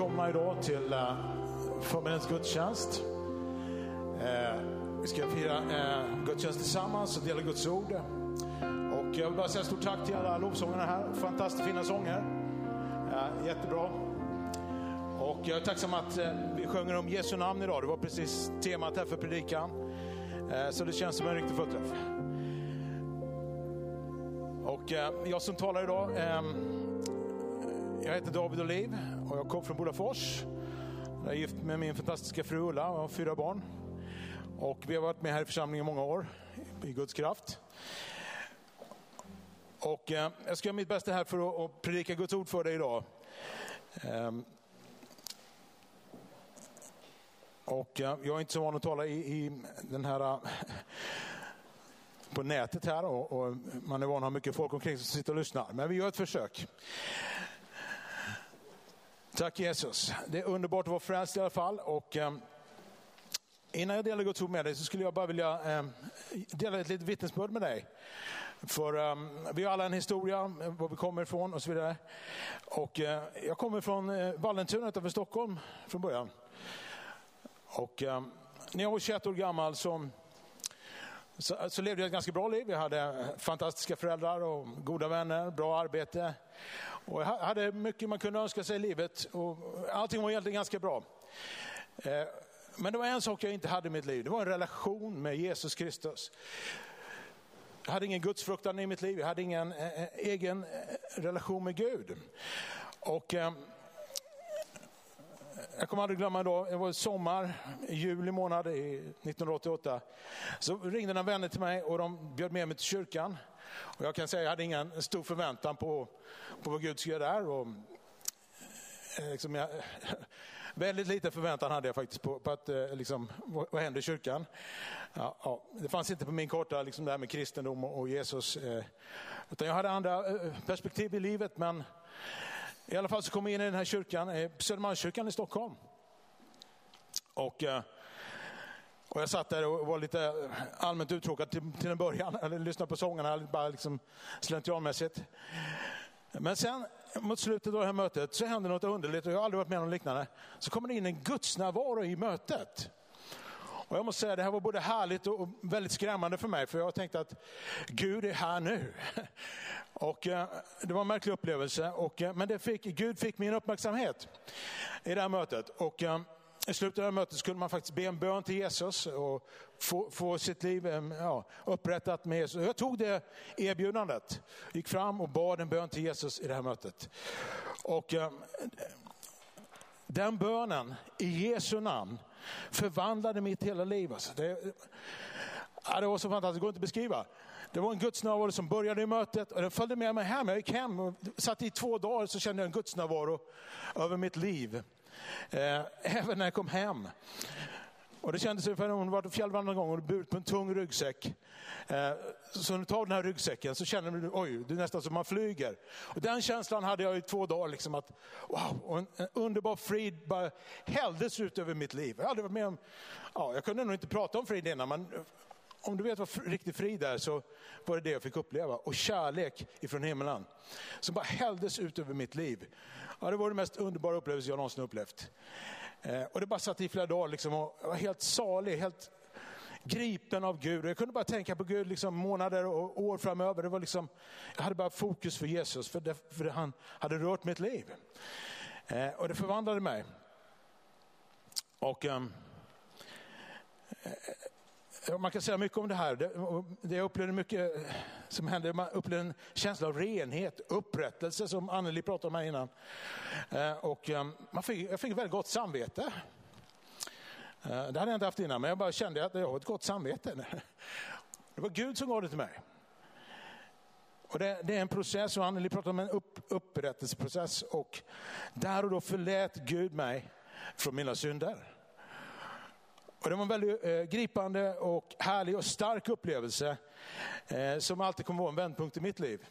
välkomna idag till uh, förmiddagens gudstjänst. Eh, vi ska fira eh, gudstjänst tillsammans och dela Guds ord. Och jag vill bara säga stort tack till alla lovsångarna här. Fantastiskt fina sånger. Jättebra. Och jag är tacksam att vi sjunger om Jesu namn idag. Det var precis temat här för predikan. Så det känns som en riktig fullträff. Och jag som talar idag ehm, jag heter David Oliv och jag kom från Bodafors. Jag är gift med min fantastiska fru Ulla och har fyra barn. Och vi har varit med här i församlingen i många år, i Guds kraft. Och eh, jag ska göra mitt bästa här för att, predika Guds ord för dig idag. Ehm. Och eh, jag är inte så van att tala i, i den här eh, på nätet här och, och, man är van att ha mycket folk omkring sig som sitter och lyssnar. Men vi gör ett försök. Tack Jesus. Det är underbart att vara frälst i alla fall. Och, eh, innan jag delar Guds ord med dig så skulle jag bara vilja eh, dela ett litet vittnesbörd med dig. För eh, vi har alla en historia, eh, var vi kommer ifrån och så vidare. Och, eh, jag kommer från eh, Vallentuna utanför Stockholm från början. Och, eh, när jag var 21 år gammal så så, så, levde jag ett ganska bra liv. Jag hade eh, fantastiska föräldrar och goda vänner, bra arbete. Och jag hade mycket man kunde önska sig i livet och allting var egentligen ganska bra. Eh, men det var en sak jag inte hade i mitt liv. Det var en relation med Jesus Kristus. Jag hade ingen gudsfruktan i mitt liv. Jag hade ingen eh, egen relation med Gud. Och jag kommer aldrig glömma då, det var sommar, juli månad 1988. Så ringde några vänner till mig och de bjöd med mig till kyrkan. Och jag kan säga att jag hade ingen stor förväntan på, på vad Gud skulle göra där. Och, eh, liksom jag, väldigt lite förväntan hade jag faktiskt på, på att, eh, liksom, vad, vad händer i kyrkan. Ja, ja, det fanns inte på min karta liksom det här med kristendom och, och Jesus. Eh, utan jag hade andra eh, perspektiv i livet men i alla fall så kom jag in i den här kyrkan, Södermalmskyrkan i Stockholm. Och, eh, och jag satt där och var lite eh, allmänt uttråkad till, till en början, eller lyssnade på sångerna bara liksom slentrianmässigt. Men sen mot slutet av det här mötet så hände något underligt och jag har aldrig varit med om något liknande. Så kommer det in en gudsnärvaro i mötet. Och jag måste säga det här var både härligt och väldigt skrämmande för mig för jag tänkte att Gud är här nu. Och eh, det var en märklig upplevelse, och, eh, men det fick, Gud fick min uppmärksamhet i det här mötet. Och, eh, i slutet av mötet skulle man faktiskt be en bön till Jesus och få, få sitt liv ja, upprättat med Jesus. Jag tog det erbjudandet, gick fram och bad en bön till Jesus i det här mötet. Och den bönen i Jesu namn förvandlade mitt hela liv. Alltså det, ja, det var så fantastiskt, det går inte att beskriva. Det var en gudsnärvaro som började i mötet och den följde med mig hem. Jag gick hem och satt i två dagar så kände jag en gudsnärvaro över mitt liv. Eh, även när jag kom hem. Och det kändes ungefär som hon varit fjällvandrare någon gång och burit på en tung ryggsäck. Eh, så när du tar den här ryggsäcken så känner du, oj, det är nästan som man flyger. Och den känslan hade jag i två dagar, liksom att wow, och en, en underbar frid bara hälldes ut över mitt liv. Jag hade varit med om, ja, jag kunde nog inte prata om frid innan, men om du vet vad riktig frid är så var det det jag fick uppleva. Och kärlek ifrån himlen. Som bara hälldes ut över mitt liv. Ja, det var den mest underbara upplevelse jag någonsin upplevt. Eh, och det bara satt i flera dagar liksom, och jag var helt salig, helt gripen av Gud. Jag kunde bara tänka på Gud liksom månader och år framöver. Det var liksom, jag hade bara fokus för Jesus, för, det, för han hade rört mitt liv. Eh, och det förvandlade mig. Och um, man kan säga mycket om det här. Det, jag upplevde mycket eh, som hände. Man upplevde en känsla av renhet, upprättelse som Anneli pratade om här innan. Eh, och eh, man fick, jag fick väldigt gott samvete. Eh, det hade jag inte haft innan, men jag bara kände att jag har ett gott samvete. Det var Gud som gav det till mig. Och det, det, är en process, och Anneli pratade om en upp, upprättelseprocess. Och där och då förlät Gud mig från mina synder. Och det var en väldigt eh, gripande och härlig och stark upplevelse eh, som alltid kommer vara en vändpunkt i mitt liv.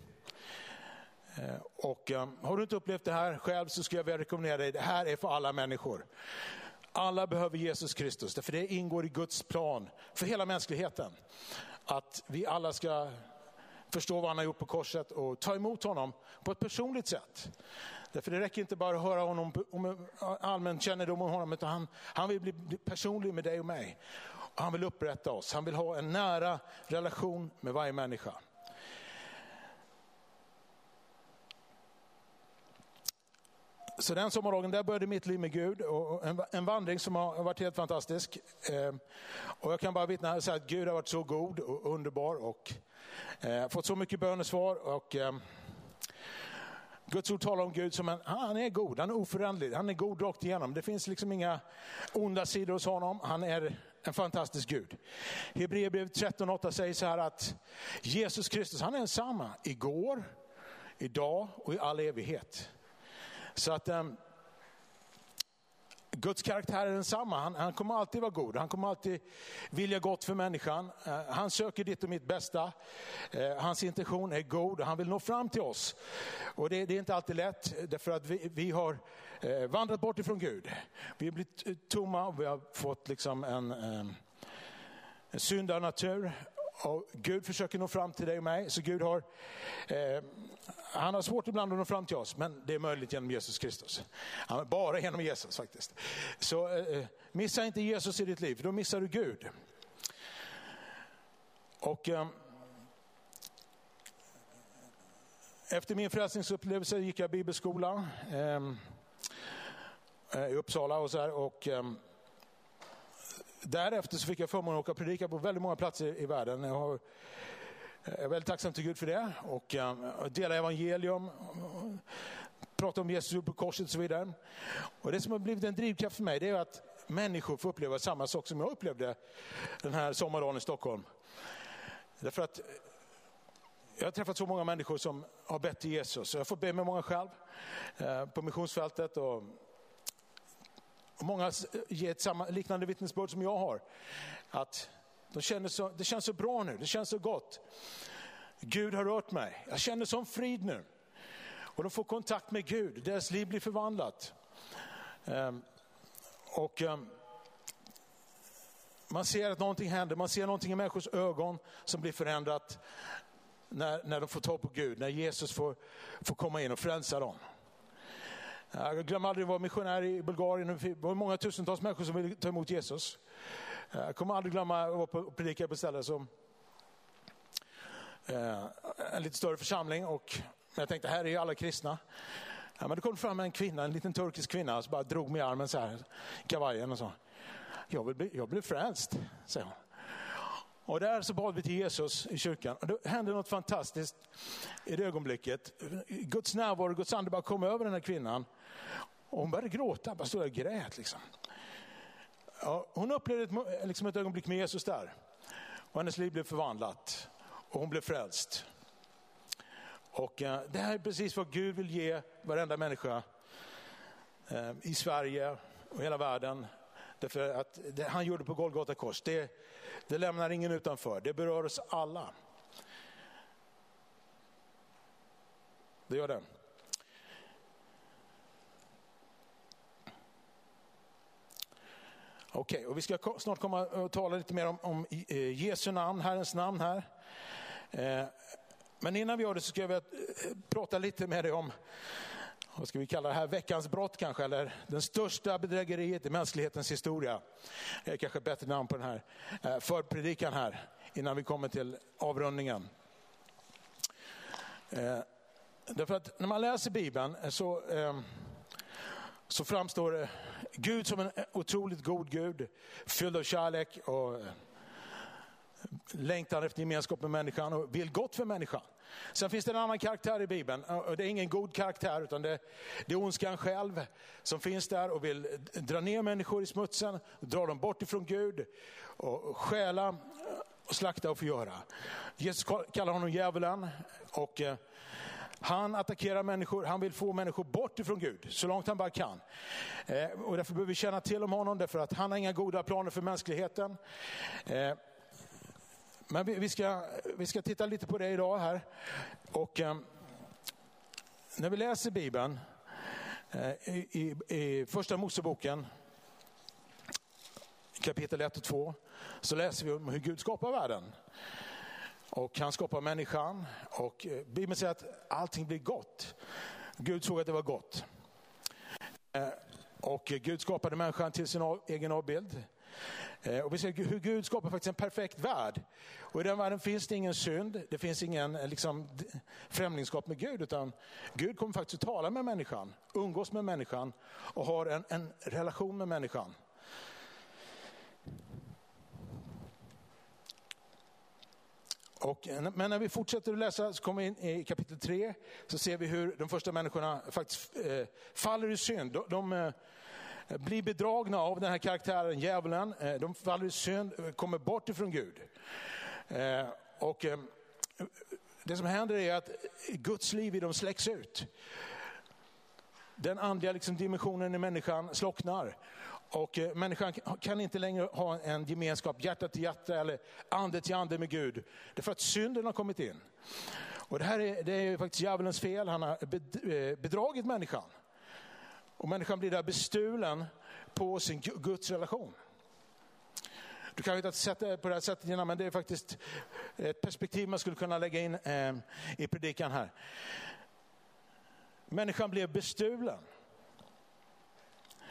Eh, och eh, har du inte upplevt det här själv så skulle jag vilja rekommendera dig, det här är för alla människor. Alla behöver Jesus Kristus, för det ingår i Guds plan för hela mänskligheten. Att vi alla ska förstå vad han har gjort på korset och ta emot honom på ett personligt sätt. Därför det räcker inte bara att höra honom om allmän kännedom om honom, utan han, han vill bli personlig med dig och mig. Och han vill upprätta oss, han vill ha en nära relation med varje människa. Så den sommardagen, där började mitt liv med Gud. Och en, en vandring som har varit helt fantastisk. Eh, och jag kan bara vittna och säga att Gud har varit så god och underbar och eh, fått så mycket bönesvar. Och, eh, Guds ord talar om Gud som en, ah, han är god, han är oföränderlig, han är god rakt igenom. Det finns liksom inga onda sidor hos honom. Han är en fantastisk Gud. Hebreerbrevet 13.8 säger så här att Jesus Kristus, han är densamma igår, idag och i all evighet. Så att um, Guds karaktär är densamma. Han, han, kommer alltid vara god. Han kommer alltid vilja gott för människan. Eh, han söker ditt och mitt bästa. Eh, hans intention är god och han vill nå fram till oss. Och det, det är inte alltid lätt därför att vi, vi har eh, vandrat bort ifrån Gud. Vi har blivit tomma och vi har fått liksom en, en syndarnatur. Och Gud försöker nå fram till dig och mig. Så Gud har, eh, han har svårt ibland att nå fram till oss, men det är möjligt genom Jesus Kristus. bara genom Jesus faktiskt. Så eh, missa inte Jesus i ditt liv, för då missar du Gud. Och eh, Efter min frälsningsupplevelse gick jag bibelskola eh, i Uppsala och så här, och eh, därefter så fick jag förmånen att åka och predika på väldigt många platser i världen. Jag, har, jag är väldigt tacksam till Gud för det och uh, dela evangelium, prata om Jesus på korset och så vidare. Och det som har blivit en drivkraft för mig det är att människor får uppleva samma sak som jag upplevde den här sommardagen i Stockholm. Därför att jag har träffat så många människor som har bett till Jesus. Jag får be med många själv eh, på missionsfältet och och många eh, ger ett samma, liknande vittnesbörd som jag har. Att de känner så, det känns så bra nu, det känns så gott. Gud har rört mig, jag känner sån frid nu. Och de får kontakt med Gud, deras liv blir förvandlat. Um, och um, man ser att någonting händer, man ser någonting i människors ögon som blir förändrat när, när de får tag på Gud, när Jesus får, får komma in och frälsa dem. Jag glömmer aldrig att vara missionär i Bulgarien. Det var många tusentals människor som ville ta emot Jesus. Jag kommer aldrig glömma att vara och predika på ett ställe som eh, en lite större församling. Och jag tänkte, här är ju alla kristna. Ja, men det kom fram en kvinna, en liten turkisk kvinna, som bara drog mig i armen så här, kavajen och så. Jag vill bli, jag blev frälst, säger hon. Och där så bad vi till Jesus i kyrkan. Och det hände något fantastiskt i det ögonblicket. Guds närvaro, Guds ande bara kom över den här kvinnan. Och hon började gråta, bara stod där och grät. Liksom. Ja, hon upplevde ett, liksom ett ögonblick med Jesus där. Och hennes liv blev förvandlat. Och hon blev frälst. Och eh, det här är precis vad Gud vill ge varenda människa eh, i Sverige och hela världen. Därför att det han gjorde på Golgata kors, det, det lämnar ingen utanför. Det berör oss alla. Det gör det. Okej, okay, och vi ska snart komma och tala lite mer om, om eh, Jesu namn, Herrens namn här. Eh, men innan vi gör det så ska jag eh, prata lite med dig om vad ska vi kalla det här, veckans brott kanske, eller den största bedrägeriet i mänsklighetens historia. Det är kanske ett bättre namn på den här eh, förpredikan här, innan vi kommer till avrundningen. Eh, därför att när man läser Bibeln eh, så, eh, så framstår eh, Gud som en eh, otroligt god Gud, fylld av kärlek och längtan efter gemenskap med människan och vill gott för människan. Sen finns det en annan karaktär i Bibeln. Det är ingen god karaktär utan det, det är ondskan själv som finns där och vill dra ner människor i smutsen, dra dem bort ifrån Gud och stjäla och slakta och förgöra. Jesus kallar honom djävulen och eh, han attackerar människor, han vill få människor bort ifrån Gud så långt han bara kan. Eh, och därför behöver vi känna till om honom, därför att han har inga goda planer för mänskligheten. Eh, men vi, vi, ska, vi ska titta lite på det idag här. Och eh, när vi läser Bibeln eh, i, i, i första Moseboken kapitel 1 och 2 så läser vi om hur Gud skapar världen. Och han skapar människan och eh, Bibeln säger att allting blir gott. Gud såg att det var gott. Eh, och Gud skapade människan till sin egen avbild. Eh, och vi ser hur Gud skapar faktiskt en perfekt värld. Och i den världen finns det ingen synd, det finns ingen eh, liksom, främlingskap med Gud, utan Gud kommer faktiskt att tala med människan, umgås med människan och har en, en relation med människan. Och, eh, men när vi fortsätter att läsa, så kommer vi in i kapitel 3, så ser vi hur de första människorna faktiskt eh, faller i synd. De, de eh, blir bedragna av den här karaktären, djävulen. Eh, de faller i synd, eh, kommer bort ifrån Gud. Eh, och det som händer är att Guds liv i dem släcks ut. Den andliga liksom, dimensionen i människan slocknar. Och människan kan inte längre ha en gemenskap hjärta till hjärta eller ande till ande med Gud. Det är för att synden har kommit in. Och det här är, det är faktiskt djävulens fel. Han har bedragit människan. Och människan blir där bestulen på sin Guds relation. Du kanske inte har sett det på det här sättet innan, men det är faktiskt ett perspektiv man skulle kunna lägga in eh, i predikan här. Människan blev bestulen.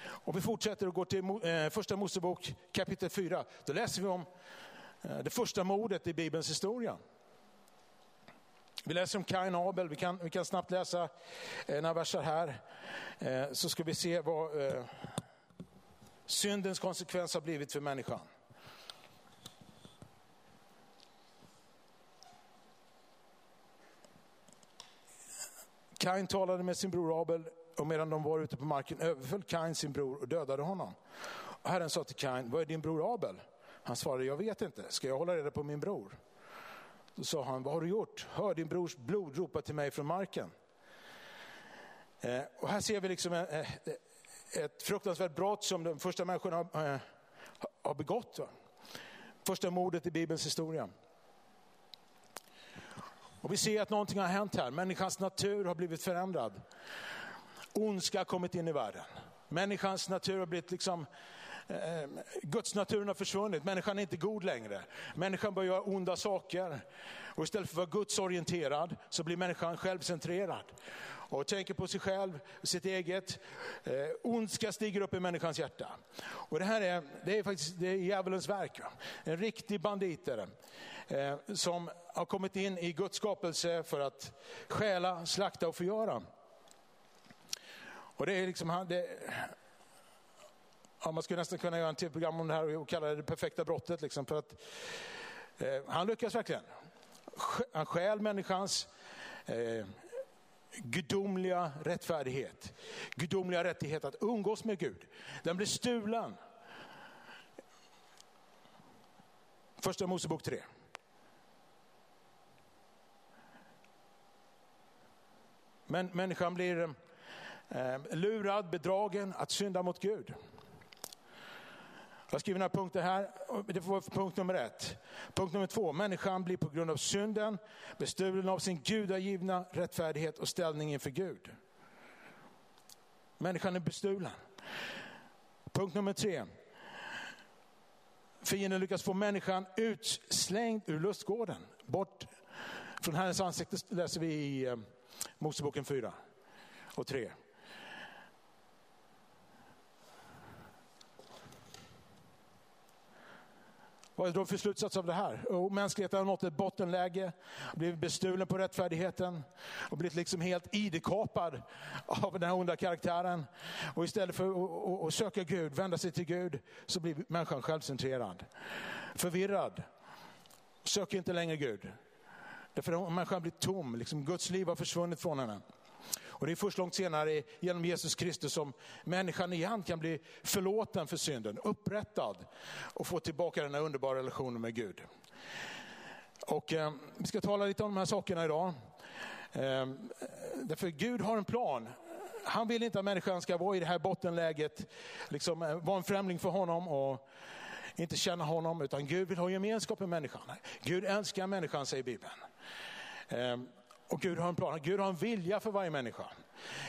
Och vi fortsätter och går till eh, första Mosebok kapitel 4. Då läser vi om eh, det första mordet i Bibelns historia. Vi läser om Kain och Abel, vi kan, vi kan snabbt läsa eh, några verser här. Eh, så ska vi se vad eh, syndens konsekvens har blivit för människan. Kain talade med sin bror Abel och medan de var ute på marken överföll Kain sin bror och dödade honom. Och Herren sa till Kain, vad är din bror Abel? Han svarade, jag vet inte, ska jag hålla reda på min bror? Då sa han, vad har du gjort? Hör din brors blod ropa till mig från marken. Eh, och här ser vi liksom ett, eh, ett fruktansvärt brott som de första människorna har, eh, har begått. Första mordet i Bibelns historia. Och vi ser att någonting har hänt här. Människans natur har blivit förändrad. Ondska har kommit in i världen. Människans natur har blivit liksom, eh, Guds naturen har försvunnit. Människan är inte god längre. Människan börjar göra onda saker. Och istället för att vara gudsorienterad så blir människan självcentrerad. Och tänker på sig själv, sitt eget. Eh, ondska stiger upp i människans hjärta. Och det här är, det är faktiskt det är djävulens verk. En riktig bandit är det. Eh, som har kommit in i Guds skapelse för att stjäla, slakta och förgöra. Och det är liksom, det, ja, man skulle nästan kunna göra en tv-program om det här och kalla det det perfekta brottet. Liksom, för att, eh, han lyckas verkligen. Han stjäl människans eh, gudomliga rättfärdighet, gudomliga rättighet att umgås med Gud. Den blir stulen. Första Mosebok 3. Men människan blir eh, lurad, bedragen att synda mot Gud. Jag har skrivit några punkter här. Det får vara punkt nummer ett. Punkt nummer två. Människan blir på grund av synden bestulen av sin gudagivna rättfärdighet och ställning inför Gud. Människan är bestulen. Punkt nummer tre. Fienden lyckas få människan utslängd ur lustgården. Bort från Herrens ansikte läser vi i eh, Moseboken 4 och 3. Vad är vi då för slutsats av det här? Och mänskligheten har nått ett bottenläge, blivit bestulen på rättfärdigheten och blivit liksom helt idekapad av den här onda karaktären. Och istället för att söka Gud, vända sig till Gud, så blir människan självcentrerad. Förvirrad. Söker inte längre Gud. Därför att människan blir tom, liksom Guds liv har försvunnit från henne. Och det är först långt senare genom Jesus Kristus som människan igen kan bli förlåten för synden, upprättad och få tillbaka den här underbara relationen med Gud. Och eh, Vi ska tala lite om de här sakerna idag. Eh, därför Gud har en plan. Han vill inte att människan ska vara i det här bottenläget, liksom, eh, vara en främling för honom och inte känna honom, utan Gud vill ha gemenskap med människan. Gud älskar människan, säger Bibeln. Eh, och Gud har en plan, Gud har en vilja för varje människa.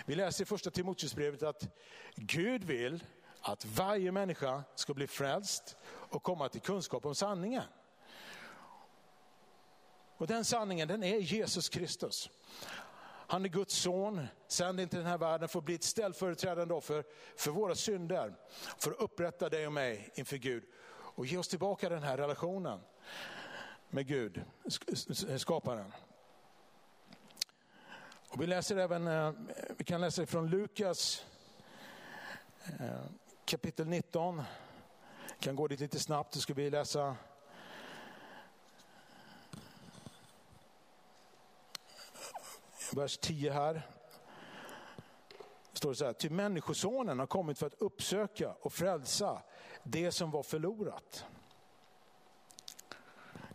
Vi läser i första Timoteusbrevet att Gud vill att varje människa ska bli frälst och komma till kunskap om sanningen. Och den sanningen den är Jesus Kristus. Han är Guds son, sänd inte den här världen för att bli ett ställföreträdande offer för våra synder. För att upprätta dig och mig inför Gud och ge oss tillbaka den här relationen med Gud, skaparen. Och vi läser även, eh, vi kan läsa från Lukas eh, kapitel 19. Vi kan gå dit lite snabbt, så ska vi läsa vers 10 här. står det så här, ty människosonen har kommit för att uppsöka och frälsa det som var förlorat.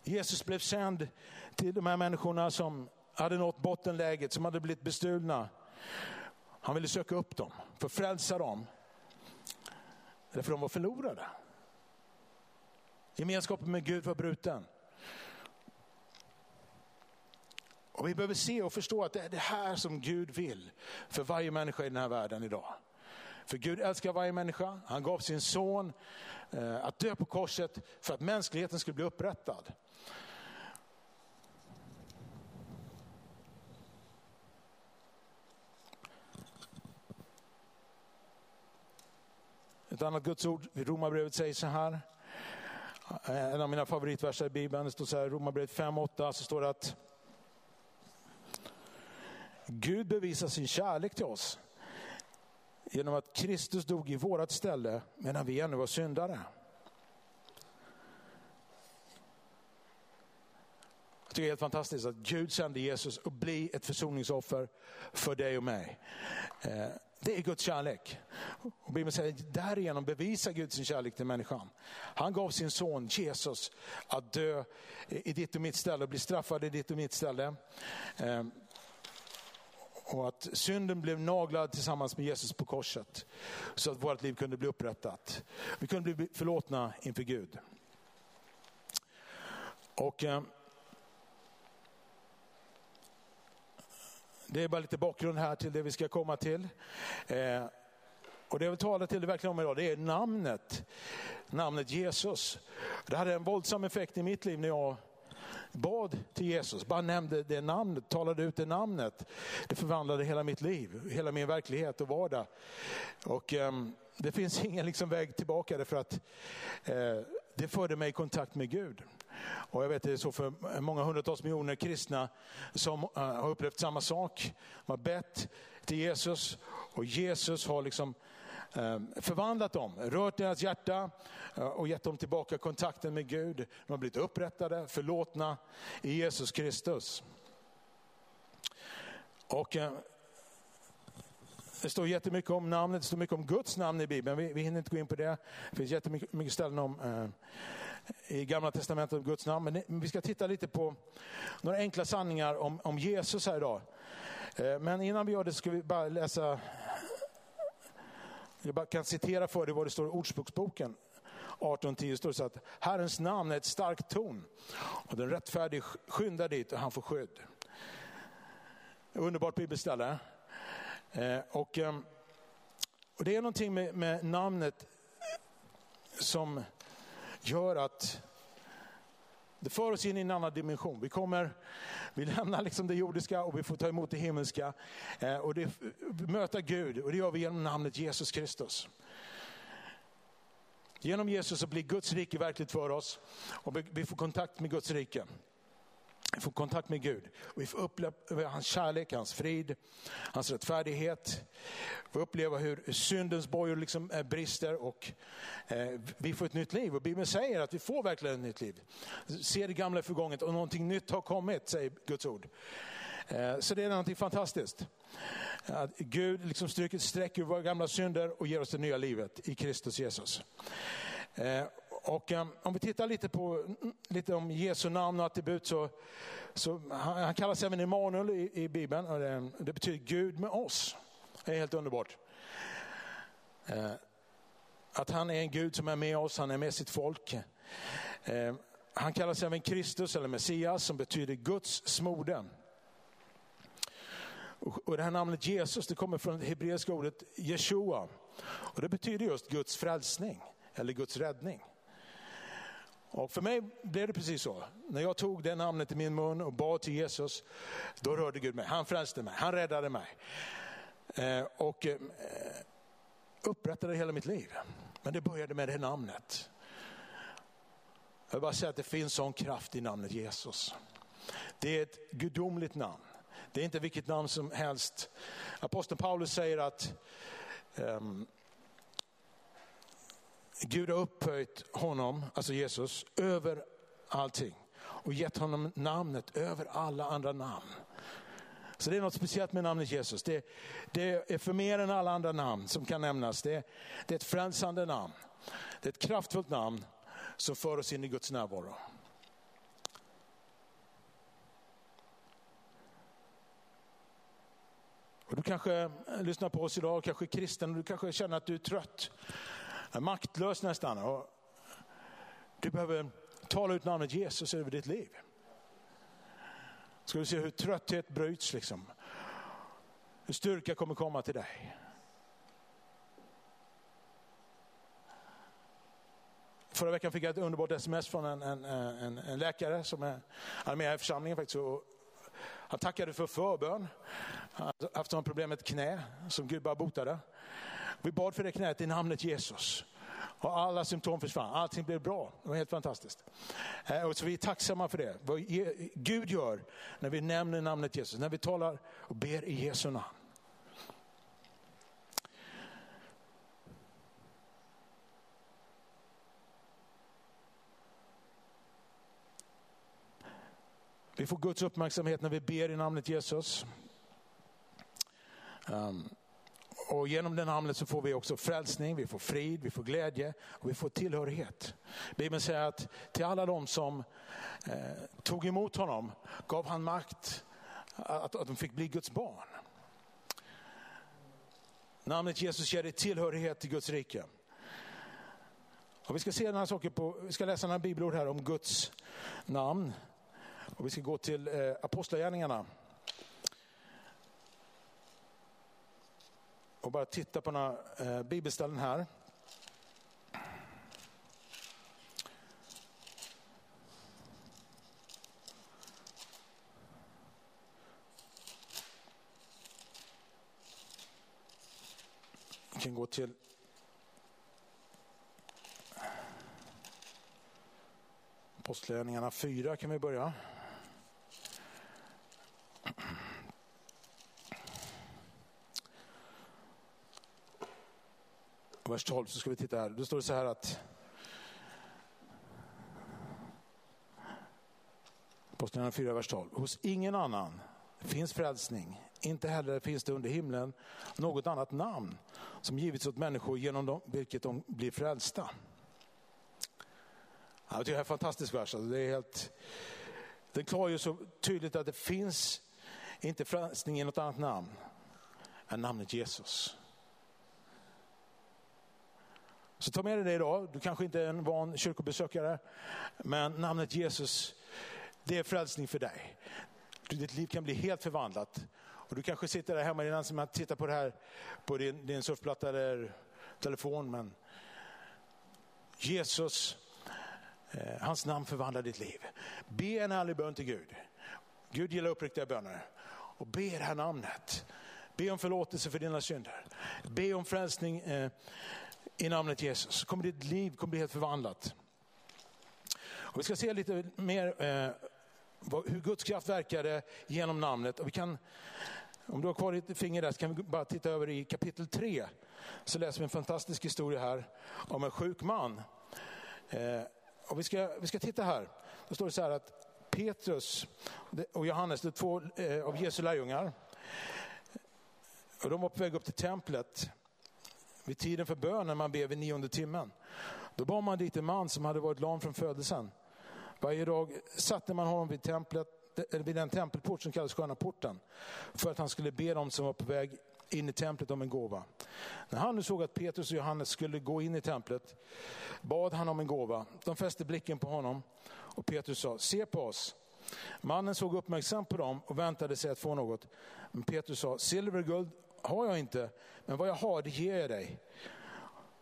Jesus blev sänd till de här människorna som hade nått bottenläget, som hade blivit bestulna. Han ville söka upp dem, för frälsa dem. Därför de var förlorade. Gemenskapen med Gud var bruten. Och vi behöver se och förstå att det är det här som Gud vill för varje människa i den här världen idag. För Gud älskar varje människa. Han gav sin son eh, att dö på korset för att mänskligheten skulle bli upprättad. Ett annat gudsord i Romarbrevet säger så här. Eh, en av mina favoritverser i Bibeln, det står så här, Romarbrevet 5.8, så står det att Gud bevisar sin kärlek till oss genom att Kristus dog i vårat ställe medan vi ännu var syndare. Jag tycker det är helt fantastiskt att Gud sände Jesus att bli ett försoningsoffer för dig och mig. Eh, det är Guds kärlek. Och Bibeln säger därigenom bevisar Gud sin kärlek till människan. Han gav sin son Jesus att dö i ditt och mitt ställe och bli straffad i ditt och mitt ställe. Ehm, och att synden blev naglad tillsammans med Jesus på korset. Så att vårt liv kunde bli upprättat. Vi kunde bli förlåtna inför Gud. Och ehm, eh, det är bara lite bakgrund här till det vi ska komma till. Eh, och det jag vill tala till dig verkligen om idag, det är namnet. Namnet Jesus. Det hade en våldsam effekt i mitt liv när jag bad till Jesus, bara nämnde det namnet, talade ut det namnet. Det förvandlade hela mitt liv, hela min verklighet och vardag. Och eh, det finns ingen liksom väg tillbaka därför att eh, det förde mig i kontakt med Gud. Och jag vet det är så för många hundratals miljoner kristna som uh, har upplevt samma sak. De har bett till Jesus och Jesus har liksom eh, förvandlat dem, rört deras hjärta eh, och gett dem tillbaka kontakten med Gud. De har blivit upprättade, förlåtna i Jesus Kristus. Och det står jättemycket om namnet, det står mycket om Guds namn i Bibeln. Vi, vi hinner inte gå in på det. Det finns jättemycket ställen om, i Gamla Testamentet om Guds namn. Men vi ska titta lite på några enkla sanningar om, om Jesus här idag. Eh, men innan vi gör det ska vi bara läsa jag kan citera för dig vad det står i Ordspråksboken 18.10 står det så att Herrens namn är ett starkt torn och den rättfärdige skyndar dit och han får skydd. Underbart bibelställe. Eh, och, ehm, och det är någonting med, med namnet som gör att det för oss in i en annan dimension. Vi, kommer, vi lämnar liksom det jordiska och vi får ta emot det himmelska. Eh, och det, möta Gud och det gör vi genom namnet Jesus Kristus. Genom Jesus så blir Guds rike verkligt för oss och vi får kontakt med Guds rike. Vi får kontakt med Gud. Och vi får uppleva hans kärlek, hans frid, hans rättfärdighet. Vi får uppleva hur syndens bojor liksom eh, brister och eh, vi får ett nytt liv. Och Bibeln säger att vi får verkligen ett nytt liv. Se det gamla förgånget och någonting nytt har kommit, säger Guds ord. Eh, så det är någonting fantastiskt. Att Gud liksom stryker ett streck över våra gamla synder och ger oss det nya livet i Kristus Jesus. Och um, om vi tittar lite på lite om Jesu namn och attribut så, så han, han kallas även Emanuel i, i Bibeln och det, det, betyder Gud med oss. Det är helt underbart. Uh, att han är en Gud som är med oss, han är med sitt folk. Uh, han kallas även Kristus eller Messias som betyder Guds smorde. Och det här namnet Jesus det kommer från det hebreiska ordet Jeshua. Och det betyder just Guds frälsning eller Guds räddning. Och för mig blev det precis så. När jag tog det namnet i min mun och bad till Jesus, då rörde Gud mig. Han frälste mig, han räddade mig. Eh, och eh, upprättade hela mitt liv. Men det började med det namnet. Jag vill bara säga att det finns sån kraft i namnet Jesus. Det är ett gudomligt namn. Det är inte vilket namn som helst. Aposteln Paulus säger att um, Gud har upphöjt honom, alltså Jesus, över allting och gett honom namnet över alla andra namn. Så det är något speciellt med namnet Jesus. Det, det är för mer än alla andra namn som kan nämnas. Det, det är ett frälsande namn. Det är ett kraftfullt namn som för oss in i Guds närvaro. Och du kanske lyssnar på oss idag, kanske är kristen och du kanske känner att du är trött, maktlös nästan. Och du behöver tala ut namnet Jesus över ditt liv. Ska du se hur trötthet bryts liksom. Hur styrka kommer komma till dig. Förra veckan fick jag ett underbart sms från en, en, en, en läkare som är, är med i församlingen. Faktiskt, och han tackade för förbön. Han hade haft problem med ett knä som Gud bara botade. Vi bad för det knät i namnet Jesus. Och alla symptom försvann, allting blev bra. Det var helt fantastiskt. Eh, och så vi är tacksamma för det. Vad Gud gör när vi nämner namnet Jesus, när vi talar och ber i Jesu namn. Vi får Guds uppmärksamhet när vi ber i namnet Jesus. Um, och genom det namnet så får vi också frälsning, vi får frid, vi får glädje och vi får tillhörighet. Bibeln säger att till alla de som eh, tog emot honom gav han makt att, att de fick bli Guds barn. Namnet Jesus ger dig tillhörighet till Guds rike. Och vi ska se några saker på, vi ska läsa några bibelord här om Guds namn. Och vi ska gå till eh, Apostlagärningarna. Och bara titta på några eh, bibelställen här. Vi kan gå till Apostlagärningarna 4 kan vi börja. Vers 12 så ska vi titta här. Då står det så här att Apostlagärningarna 4, vers 12. Hos ingen annan finns frälsning, inte heller finns det under himlen något annat namn som givits åt människor genom dem, vilket de blir frälsta. Ja, tycker det är en fantastisk vers. Alltså, det är helt, den klargör så tydligt att det finns inte frälsning i något annat namn än namnet Jesus. Så ta med dig det idag. Du kanske inte är en van kyrkobesökare, men namnet Jesus, det är frälsning för dig. Ditt liv kan bli helt förvandlat. Och du kanske sitter där hemma i din och tittar på det här på din, din surfplatta eller telefon, men Jesus, eh, hans namn förvandlar ditt liv. Be en ärlig bön till Gud. Gud gillar uppriktiga böner. Och be det här namnet. Be om förlåtelse för dina synder. Be om frälsning eh, i namnet Jesus. Så kommer ditt liv kommer bli helt förvandlat. Och vi ska se lite mer eh, hur Guds kraft verkade genom namnet. Och vi kan, om du har kvar ditt finger där så kan vi bara titta över i kapitel 3. Så läser vi en fantastisk historia här om en sjuk man. Eh, och vi, ska, vi ska titta här. Då står det så här att Petrus och Johannes, det är två eh, av Jesu lärjungar. Och de var på väg upp till templet vid tiden för bön, när man ber vid nionde timmen. Då bar man dit en man som hade varit lam från födelsen. Varje dag satte man honom vid, templet, eh, vid den tempelport som kallas Sköna porten för att han skulle be dem som var på väg in i templet om en gåva. När han nu såg att Petrus och Johannes skulle gå in i templet bad han om en gåva. De fäste blicken på honom och Petrus sa, se på oss. Mannen såg uppmärksamt på dem och väntade sig att få något. Men Petrus sa, silver och guld har jag inte, men vad jag har det ger jag dig.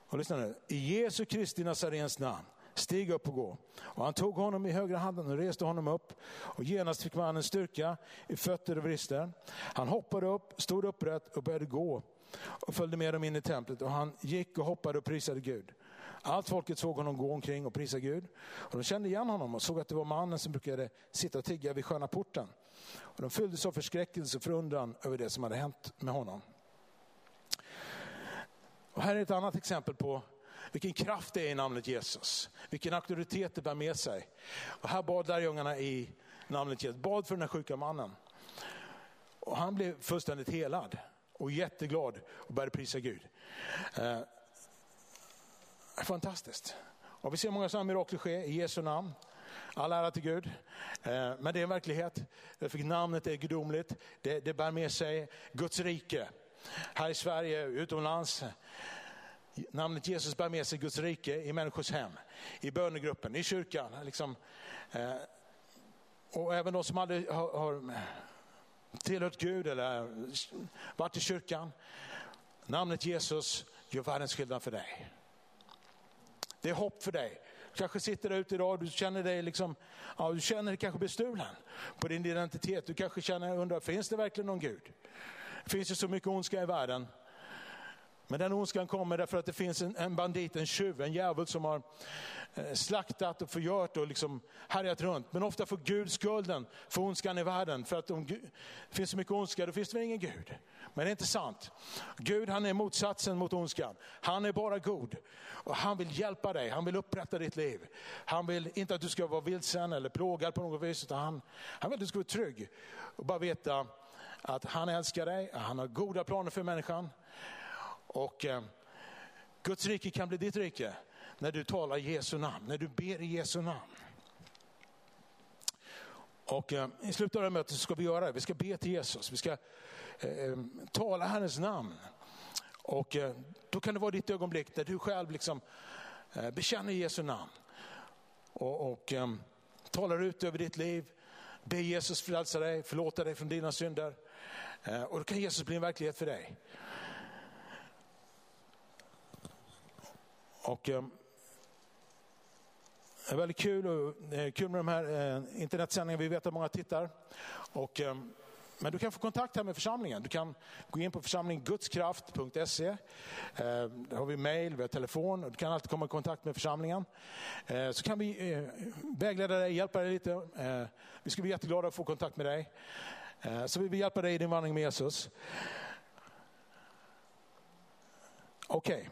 Och lyssna nu, i Jesu Kristi Nazarens namn, stig upp och gå. Och han tog honom i högra handen och reste honom upp. Och genast fick mannen styrka i fötter och vrister. Han hoppade upp, stod upprätt och började gå och följde med dem in i templet. Och han gick och hoppade och prisade Gud. Allt folket såg honom gå omkring och prisa Gud. Och de kände igen honom och såg att det var mannen som brukade sitta och tigga vid sköna porten. Och de fylldes av förskräckelse och förundran över det som hade hänt med honom. Och här är ett annat exempel på vilken kraft det är i namnet Jesus. Vilken auktoritet det bär med sig. Och här bad lärjungarna i namnet Jesus, bad för den här sjuka mannen. Och han blev fullständigt helad och jätteglad och började prisa Gud. Eh, fantastiskt. Och vi ser många sådana mirakel ske i Jesu namn. All ära till Gud. Eh, men det är en verklighet. För namnet är gudomligt. Det, det bär med sig Guds rike. Här i Sverige, utomlands. Namnet Jesus bär med sig Guds rike i människors hem, i bönegruppen, i kyrkan. Liksom. Eh, och även de som aldrig har, har tillhört Gud eller varit i kyrkan. Namnet Jesus gör världens skillnad för dig. Det är hopp för dig. Du kanske sitter där ute idag och du känner dig liksom, ja, du känner dig kanske bestulen på din identitet. Du kanske känner, undrar, finns det verkligen någon Gud? Det finns ju så mycket ondska i världen. Men den ondskan kommer därför att det finns en, en bandit, en tjuv, en djävul som har eh, slaktat och förgört och liksom härjat runt. Men ofta får Gud skulden för ondskan i världen. För att om det finns så mycket ondska, då finns det väl ingen Gud. Men det är inte sant. Gud han är motsatsen mot ondskan. Han är bara god. Och han vill hjälpa dig, han vill upprätta ditt liv. Han vill inte att du ska vara vilsen eller plågad på något vis, utan han, han vill att du ska vara trygg. Och bara veta att han älskar dig, han har goda planer för människan. Och eh, Guds rike kan bli ditt rike när du talar Jesu namn, när du ber i Jesu namn. Och eh, i slutet av det här mötet ska vi göra det. Vi ska be till Jesus. Vi ska eh, eh, tala Herrens namn. Och eh, då kan det vara ditt ögonblick där du själv liksom, eh, bekänner Jesu namn. Och, och eh, talar ut över ditt liv. Be Jesus frälsa dig, förlåta dig från dina synder. Eh, och då kan Jesus bli en verklighet för dig. Och, eh, det är väldigt kul, och, eh, kul med de här eh, internetsändningarna. Vi vet att många tittar. Och, eh, men du kan få kontakt här med församlingen. Du kan gå in på församlinggudskraft.se. Eh, där har vi mail, vi har telefon och du kan alltid komma i kontakt med församlingen. Eh, så kan vi eh, vägleda dig, hjälpa dig lite. Eh, vi skulle bli jätteglada att få kontakt med dig. Eh, så vi vill hjälpa dig i din vandring med Jesus. Okej. Okay.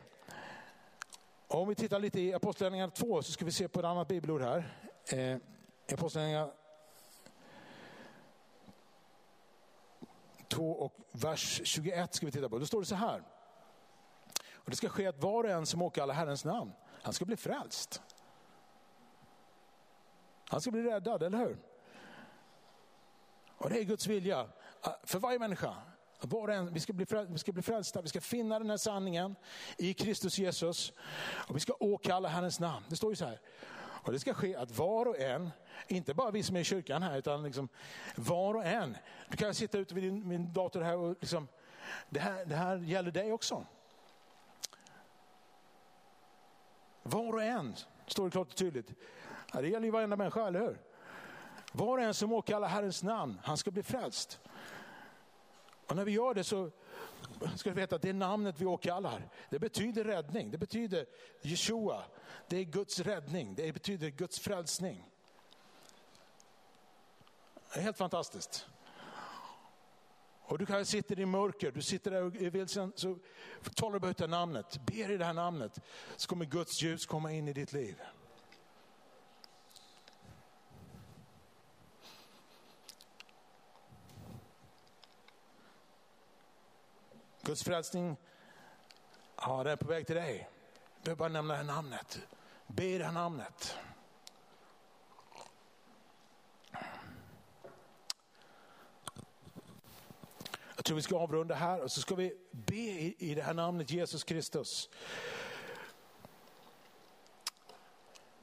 Om vi tittar lite i Apostlagärningarna 2 så ska vi se på ett annat bibelord här. Eh, Apostlagärningarna 2 och vers 21 ska vi titta på. Då står det så här. Och det ska ske att var och en som åkallar Herrens namn, han ska bli frälst. Han ska bli räddad, eller hur? Och det är Guds vilja ah, för varje människa. Var en, vi, ska bli frälsta, vi ska bli frälsta, vi ska finna den här sanningen i Kristus Jesus. Och vi ska åkalla Herrens namn. Det står ju så här. Och det ska ske att var och en, inte bara vi som är i kyrkan här, utan liksom var och en. Du kan sitta ute vid din, min dator här och liksom, det här, det här gäller dig också. Var och en, står det klart och tydligt. Det gäller ju varenda människa, eller hur? Var och en som åkallar Herrens namn, han ska bli frälst. Och när vi gör det så ska vi veta att det namnet vi åkallar, det betyder räddning. Det betyder Jeshua. Det är Guds räddning. Det betyder Guds frälsning. Det är helt fantastiskt. Och du kanske sitter i mörker, du sitter där och är vilsen, så talar du bara ut det namnet, ber i det här namnet, så kommer Guds ljus komma in i ditt liv. Guds frälsning, ja, den är på väg till dig. Du behöver bara nämna det här namnet. Be det här namnet. Jag tror vi ska avrunda här och så ska vi be i det här namnet Jesus Kristus.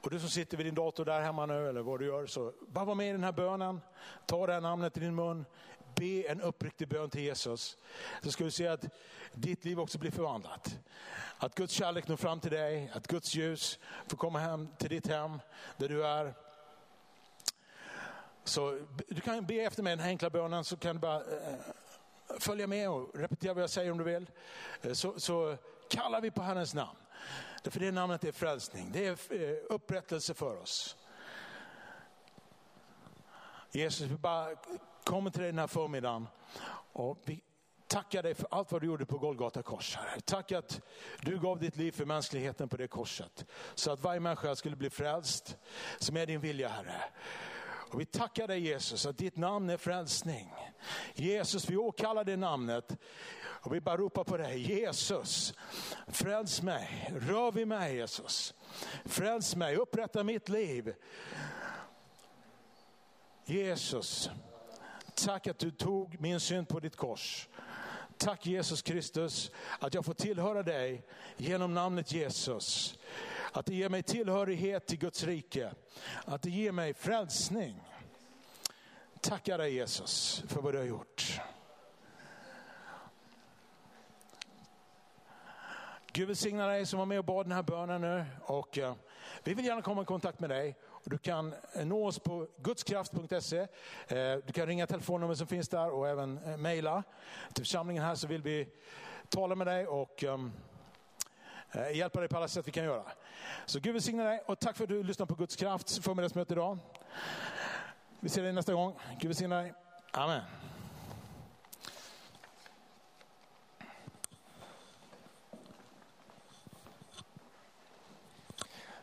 Och du som sitter vid din dator där hemma nu eller vad du gör, så bara var med i den här bönen. Ta det här namnet i din mun be en uppriktig bön till Jesus, så ska du se att ditt liv också blir förvandlat. Att Guds kärlek når fram till dig, att Guds ljus får komma hem till ditt hem, där du är. Så du kan be efter mig den här enkla bönen, så kan du bara eh, följa med och repetera vad jag säger om du vill. Eh, så, så kallar vi på Herrens namn. Därför det namnet är frälsning, det är eh, upprättelse för oss. Jesus, vi bara kommer till dig den här förmiddagen och vi tackar dig för allt vad du gjorde på Golgata kors. Herre. Tack att du gav ditt liv för mänskligheten på det korset. Så att varje människa skulle bli frälst, som är din vilja Herre. Och vi tackar dig Jesus att ditt namn är frälsning. Jesus, vi åkallar det namnet och vi bara ropar på dig. Jesus, fräls mig, rör vid mig Jesus. Fräls mig, upprätta mitt liv. Jesus, tack att du tog min synd på ditt kors. Tack Jesus Kristus att jag får tillhöra dig genom namnet Jesus. Att det ger mig tillhörighet till Guds rike. Att det ger mig frälsning. Tackar dig Jesus för vad du har gjort. Gud välsigna dig som var med och bad den här bönen nu. Och, eh, vi vill gärna komma i kontakt med dig. Du kan eh, nå oss på gudskraft.se. Eh, du kan ringa telefonnummer som finns där och även eh, mejla till församlingen här så vill vi tala med dig och ehm, hjälpa dig på alla sätt vi kan göra. Så Gud välsigne dig och tack för att du lyssnar på Guds kraft förmiddagsmöte idag. Vi ser dig nästa gång. Gud välsigne dig. Amen.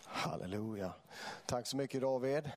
Halleluja. Tack så mycket David.